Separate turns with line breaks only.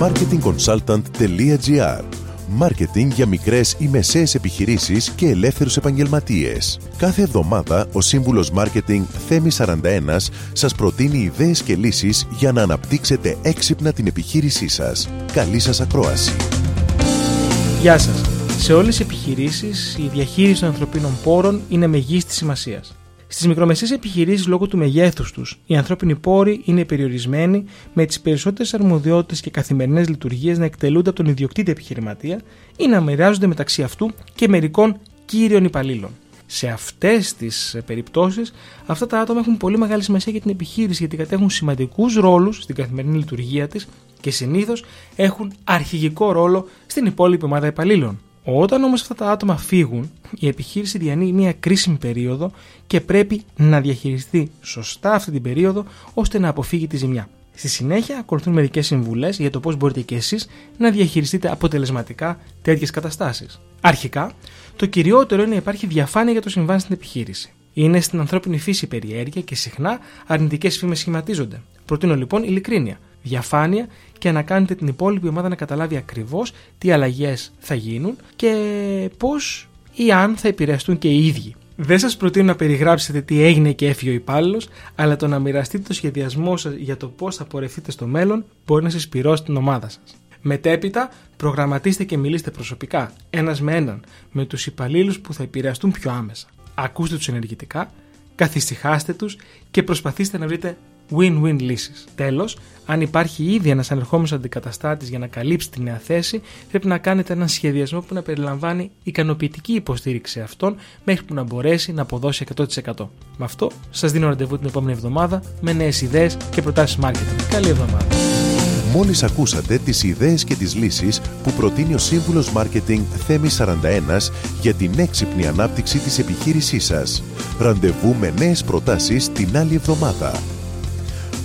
marketingconsultant.gr Μάρκετινγκ για μικρές ή μεσαίες επιχειρήσεις και ελεύθερους επαγγελματίες. Κάθε εβδομάδα ο σύμβουλος Μάρκετινγκ Θέμης 41 σας προτείνει ιδέες και λύσεις για να αναπτύξετε έξυπνα την επιχείρησή σας. Καλή σας ακρόαση.
Γεια σας. Σε όλες τις επιχειρήσεις η διαχείριση των ανθρωπίνων πόρων είναι μεγίστη σημασίας. Στις μικρομεσαίες επιχειρήσεις, λόγω του μεγέθους τους, οι ανθρώπινοι πόροι είναι περιορισμένοι, με τις περισσότερες αρμοδιότητες και καθημερινές λειτουργίες να εκτελούνται από τον ιδιοκτήτη επιχειρηματία ή να μοιράζονται μεταξύ αυτού και μερικών κύριων υπαλλήλων. Σε αυτές τις περιπτώσεις, αυτά τα άτομα έχουν πολύ μεγάλη σημασία για την επιχείρηση γιατί κατέχουν σημαντικούς ρόλους στην καθημερινή λειτουργία της και συνήθως έχουν αρχηγικό ρόλο στην υπόλοιπη ομάδα υπαλλήλων. Όταν όμως αυτά τα άτομα φύγουν, η επιχείρηση διανύει μια κρίσιμη περίοδο και πρέπει να διαχειριστεί σωστά αυτή την περίοδο ώστε να αποφύγει τη ζημιά. Στη συνέχεια ακολουθούν μερικές συμβουλές για το πώς μπορείτε και εσείς να διαχειριστείτε αποτελεσματικά τέτοιες καταστάσεις. Αρχικά, το κυριότερο είναι να υπάρχει διαφάνεια για το συμβάν στην επιχείρηση. Είναι στην ανθρώπινη φύση περιέργεια και συχνά αρνητικές φήμες σχηματίζονται. Προτείνω λοιπόν ειλικρίνεια διαφάνεια και να κάνετε την υπόλοιπη ομάδα να καταλάβει ακριβώς τι αλλαγές θα γίνουν και πώς ή αν θα επηρεαστούν και οι ίδιοι. Δεν σας προτείνω να περιγράψετε τι έγινε και έφυγε ο υπάλληλος, αλλά το να μοιραστείτε το σχεδιασμό σας για το πώς θα πορευτείτε στο μέλλον μπορεί να συσπηρώσει την ομάδα σας. Μετέπειτα, προγραμματίστε και μιλήστε προσωπικά, ένας με έναν, με τους υπαλλήλους που θα επηρεαστούν πιο άμεσα. Ακούστε τους ενεργητικά, καθησυχάστε τους και προσπαθήστε να βρείτε win-win λύσεις. Τέλος, αν υπάρχει ήδη ένας ανερχόμενος αντικαταστάτης για να καλύψει τη νέα θέση, πρέπει να κάνετε έναν σχεδιασμό που να περιλαμβάνει ικανοποιητική υποστήριξη αυτών μέχρι που να μπορέσει να αποδώσει 100%. Με αυτό, σας δίνω ραντεβού την επόμενη εβδομάδα με νέες ιδέες και προτάσεις marketing. Καλή εβδομάδα.
Μόλις ακούσατε τις ιδέες και τις λύσεις που προτείνει ο σύμβουλος Μάρκετινγκ Θέμη 41 για την έξυπνη ανάπτυξη της επιχείρησής σας. Ραντεβού με νέες προτάσεις την άλλη εβδομάδα